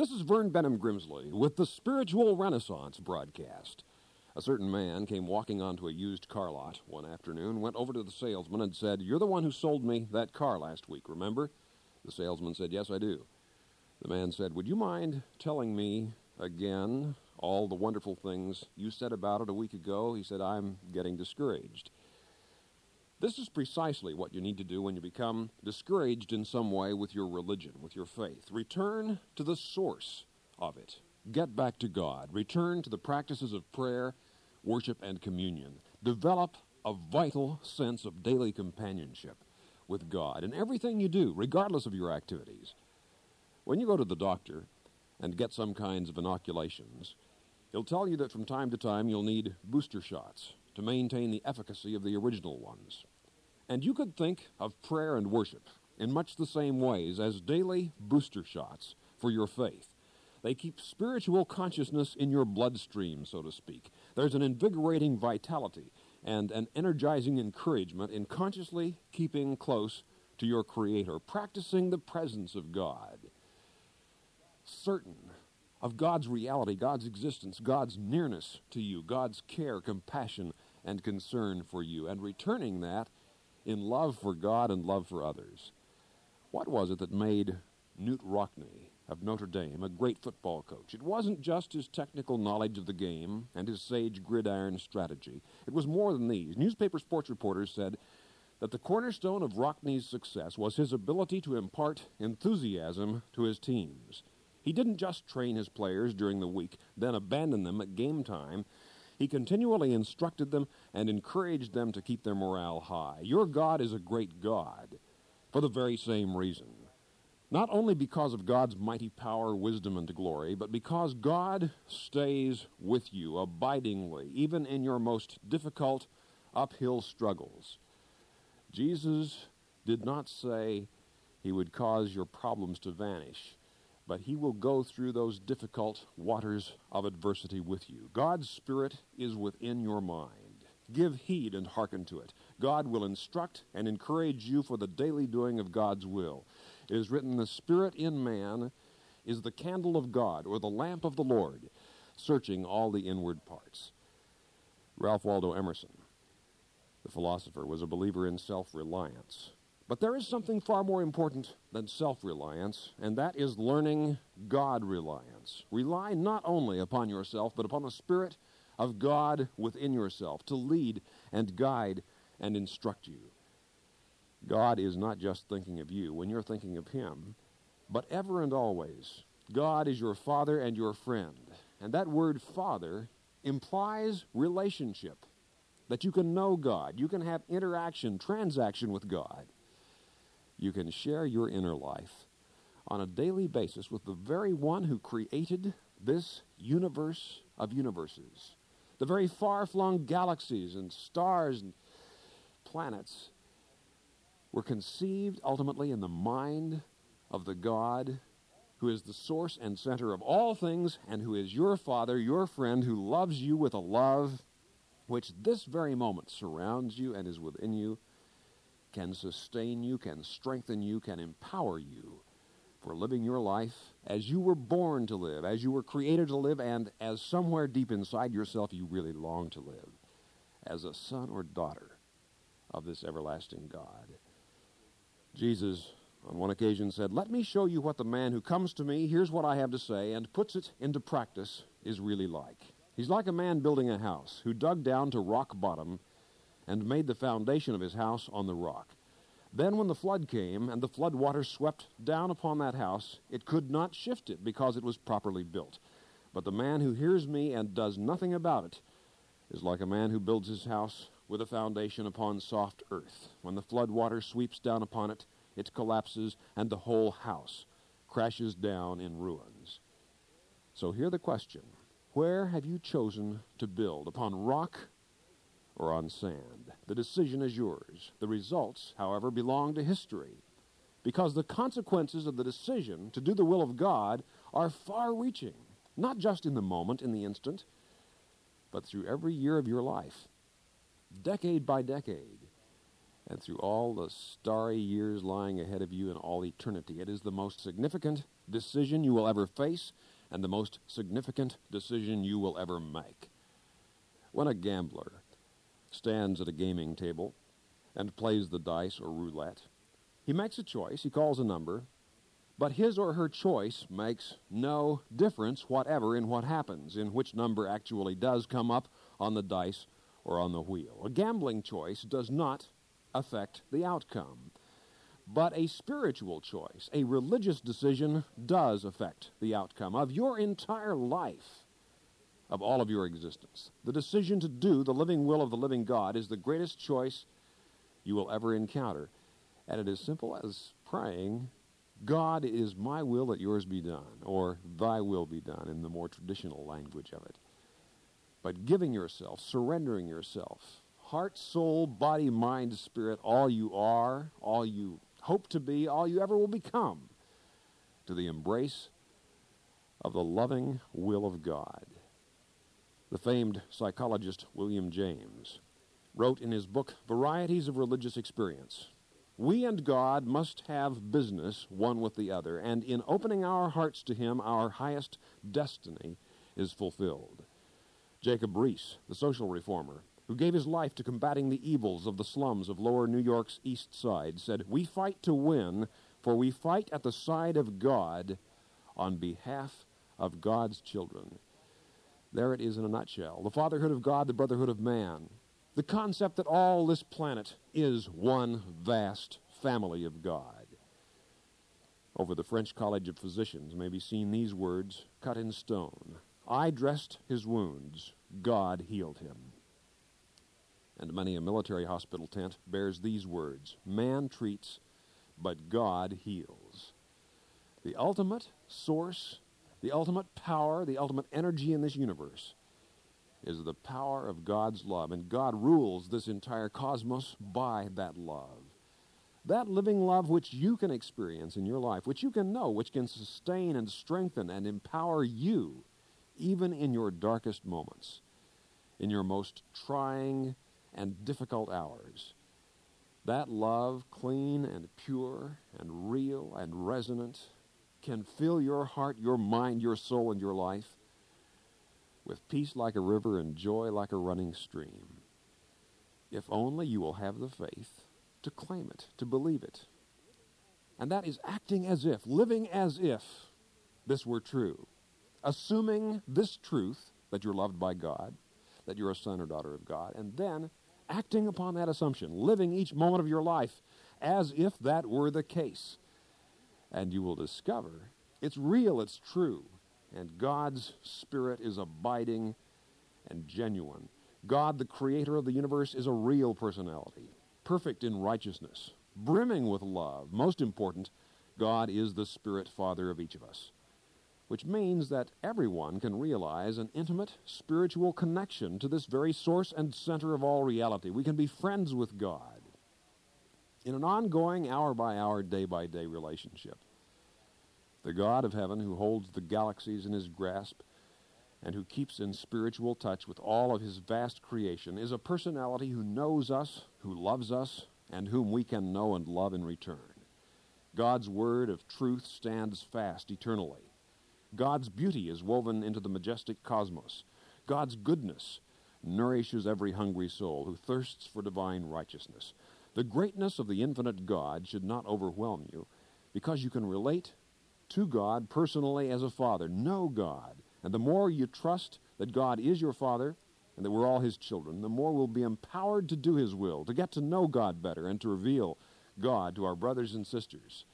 This is Vern Benham Grimsley with the Spiritual Renaissance broadcast. A certain man came walking onto a used car lot one afternoon, went over to the salesman, and said, You're the one who sold me that car last week, remember? The salesman said, Yes, I do. The man said, Would you mind telling me again all the wonderful things you said about it a week ago? He said, I'm getting discouraged. This is precisely what you need to do when you become discouraged in some way with your religion, with your faith. Return to the source of it. Get back to God. Return to the practices of prayer, worship, and communion. Develop a vital sense of daily companionship with God in everything you do, regardless of your activities. When you go to the doctor and get some kinds of inoculations, he'll tell you that from time to time you'll need booster shots to maintain the efficacy of the original ones. And you could think of prayer and worship in much the same ways as daily booster shots for your faith. They keep spiritual consciousness in your bloodstream, so to speak. There's an invigorating vitality and an energizing encouragement in consciously keeping close to your Creator, practicing the presence of God, certain of God's reality, God's existence, God's nearness to you, God's care, compassion, and concern for you, and returning that in love for God and love for others. What was it that made Knute Rockne of Notre Dame a great football coach? It wasn't just his technical knowledge of the game and his sage gridiron strategy. It was more than these. Newspaper sports reporters said that the cornerstone of Rockne's success was his ability to impart enthusiasm to his teams. He didn't just train his players during the week, then abandon them at game time. He continually instructed them and encouraged them to keep their morale high. Your God is a great God for the very same reason. Not only because of God's mighty power, wisdom, and glory, but because God stays with you abidingly, even in your most difficult uphill struggles. Jesus did not say he would cause your problems to vanish but he will go through those difficult waters of adversity with you. God's Spirit is within your mind. Give heed and hearken to it. God will instruct and encourage you for the daily doing of God's will. It is written, The Spirit in man is the candle of God, or the lamp of the Lord, searching all the inward parts. Ralph Waldo Emerson, the philosopher, was a believer in self reliance. But there is something far more important than self reliance, and that is learning God reliance. Rely not only upon yourself, but upon the Spirit of God within yourself to lead and guide and instruct you. God is not just thinking of you when you're thinking of Him, but ever and always. God is your Father and your friend. And that word Father implies relationship, that you can know God, you can have interaction, transaction with God you can share your inner life on a daily basis with the very one who created this universe of universes. The very far flung galaxies and stars and planets were conceived ultimately in the mind of the God who is the source and center of all things and who is your Father, your friend, who loves you with a love which this very moment surrounds you and is within you can sustain you, can strengthen you, can empower you for living your life as you were born to live, as you were created to live, and as somewhere deep inside yourself you really long to live, as a son or daughter of this everlasting God. Jesus, on one occasion, said, Let me show you what the man who comes to me, hears what I have to say, and puts it into practice is really like. He's like a man building a house who dug down to rock bottom and made the foundation of his house on the rock. Then, when the flood came and the flood water swept down upon that house, it could not shift it because it was properly built. But the man who hears me and does nothing about it is like a man who builds his house with a foundation upon soft earth. When the flood water sweeps down upon it, it collapses and the whole house crashes down in ruins. So, hear the question Where have you chosen to build? Upon rock or on sand. The decision is yours. The results, however, belong to history. Because the consequences of the decision to do the will of God are far reaching, not just in the moment, in the instant, but through every year of your life, decade by decade. and through all the starry years lying ahead of you in all eternity. It is the most significant decision you will ever face and the most significant decision you will ever make. When a gambler stands at a gaming table and plays the dice or roulette, he makes a choice, he calls a number, but his or her choice makes no difference whatever in what happens, in which number actually does come up on the dice or on the wheel. A gambling choice does not affect the outcome. But a spiritual choice, a religious decision, does affect the outcome of your entire life, of all of your existence. The decision to do the living will of the living God is the greatest choice you will ever encounter. And it is simple as praying, God is my will that yours be done, or thy will be done in the more traditional language of it. But giving yourself, surrendering yourself, heart, soul, body, mind, spirit, all you are, all you hope to be, all you ever will become, to the embrace of the loving will of God. The famed psychologist William James wrote in his book Varieties of Religious Experience We and God must have business one with the other, and in opening our hearts to Him, our highest destiny is fulfilled. Jacob Riis, the social reformer, who gave his life to combating the evils of the slums of lower New York's East Side, said, We fight to win, for we fight at the side of God on behalf of God's children. There it is in a nutshell the fatherhood of God, the brotherhood of man. The concept that all this planet is one vast family of God. Over the French College of Physicians may be seen these words cut in stone I dressed his wounds, God healed him and many a military hospital tent bears these words Man treats, but God heals. The ultimate source, the ultimate power, the ultimate energy in this universe is the power of God's love. And God rules this entire cosmos by that love. That living love which you can experience in your life, which you can know, which can sustain and strengthen and empower you, even in your darkest moments, in your most trying and difficult hours. That love, clean and pure and real and resonant, can fill your heart, your mind, your soul, and your life with peace like a river and joy like a running stream. If only you will have the faith to claim it, to believe it. And that is acting as if, living as if this were true. Assuming this truth that you're loved by God, that you're a son or daughter of God, and then acting upon that assumption, living each moment of your life as if that were the case. And you will discover it's real, it's true, and God's Spirit is abiding and genuine. God, the creator of the universe, is a real personality, perfect in righteousness, brimming with love. Most important, God is the Spirit Father of each of us which means that everyone can realize an intimate spiritual connection to this very source and center of all reality. We can be friends with God in an ongoing, hour by hour, day by day relationship. The God of heaven, who holds the galaxies in his grasp and who keeps in spiritual touch with all of his vast creation, is a personality who knows us, who loves us, and whom we can know and love in return. God's word of truth stands fast eternally. God's beauty is woven into the majestic cosmos. God's goodness nourishes every hungry soul who thirsts for divine righteousness. The greatness of the infinite God should not overwhelm you because you can relate to God personally as a father, know God. And the more you trust that God is your father and that we're all his children, the more we'll be empowered to do his will, to get to know God better, and to reveal God to our brothers and sisters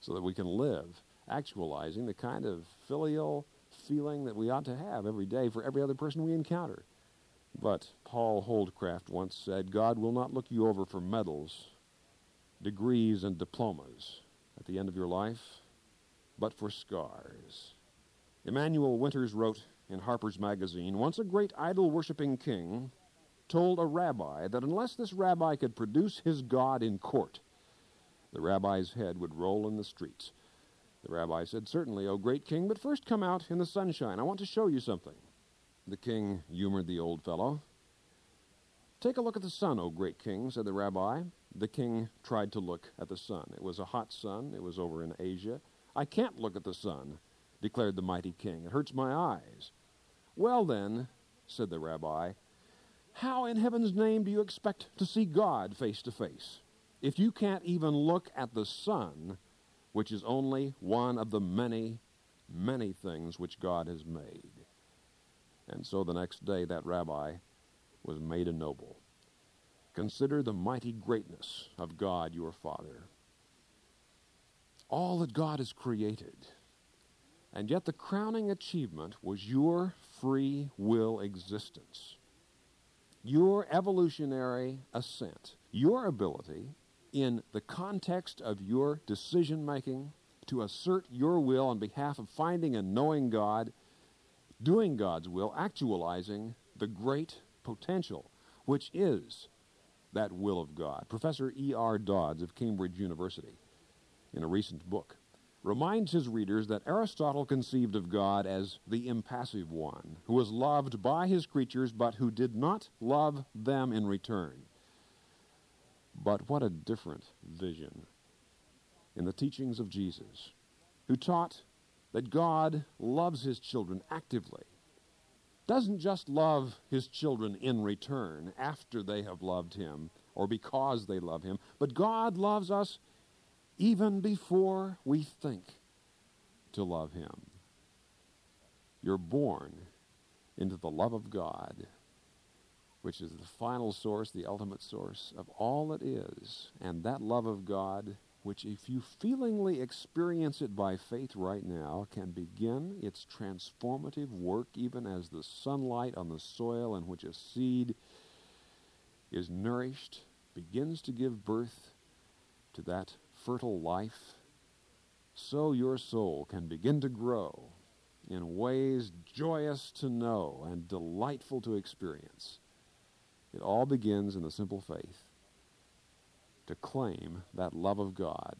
so that we can live actualizing the kind of filial feeling that we ought to have every day for every other person we encounter. But Paul Holdcraft once said, God will not look you over for medals, degrees, and diplomas at the end of your life, but for scars. Emanuel Winters wrote in Harper's Magazine Once a great idol worshipping king told a rabbi that unless this rabbi could produce his God in court, the rabbi's head would roll in the streets. The rabbi said, Certainly, O great king, but first come out in the sunshine. I want to show you something. The king humored the old fellow. Take a look at the sun, O great king, said the rabbi. The king tried to look at the sun. It was a hot sun. It was over in Asia. I can't look at the sun, declared the mighty king. It hurts my eyes. Well, then, said the rabbi, how in heaven's name do you expect to see God face to face if you can't even look at the sun, which is only one of the many, many things which God has made? And so the next day, that rabbi was made a noble. Consider the mighty greatness of God your Father. All that God has created. And yet the crowning achievement was your free will existence. Your evolutionary ascent. Your ability, in the context of your decision making, to assert your will on behalf of finding and knowing God, doing God's will, actualizing the great potential, which is that will of God. Professor E.R. Dodds of Cambridge University, in a recent book, reminds his readers that Aristotle conceived of God as the impassive one, who was loved by his creatures but who did not love them in return. But what a different vision in the teachings of Jesus, who taught that God loves his children actively doesn't just love his children in return after they have loved him or because they love him, but God loves us even before we think to love him. You're born into the love of God, which is the final source, the ultimate source of all that is. And that love of God which, if you feelingly experience it by faith right now, can begin its transformative work even as the sunlight on the soil in which a seed is nourished begins to give birth to that fertile life, so your soul can begin to grow in ways joyous to know and delightful to experience. It all begins in the simple faith to claim that love of God,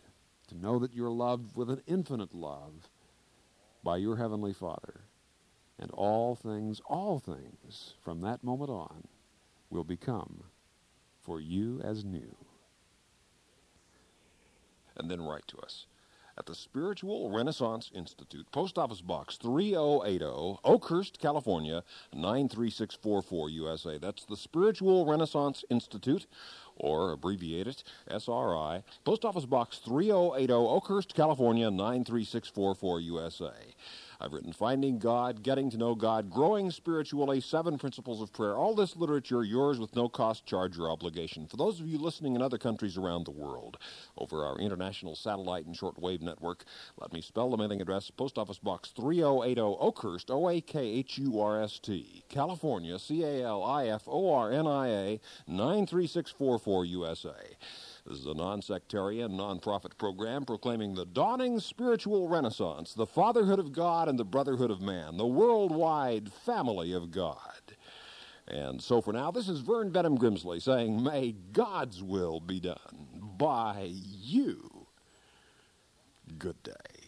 to know that you're loved with an infinite love by your Heavenly Father. And all things, all things, from that moment on, will become for you as new. And then write to us at the Spiritual Renaissance Institute, Post Office Box 3080, Oakhurst, California 93644 USA. That's the Spiritual Renaissance Institute, or abbreviated SRI, Post Office Box 3080, Oakhurst, California 93644 USA. I've written Finding God, Getting to Know God, Growing Spiritually, Seven Principles of Prayer. All this literature yours with no cost, charge, or obligation. For those of you listening in other countries around the world, over our international satellite and shortwave network, let me spell the mailing address Post Office Box 3080, Oakhurst, O A K H U R S T, California, C A L I F O R N I A 93644 USA. This is a non sectarian, non profit program proclaiming the dawning spiritual renaissance, the fatherhood of God and the brotherhood of man, the worldwide family of God. And so for now, this is Vern Benham Grimsley saying, May God's will be done by you. Good day.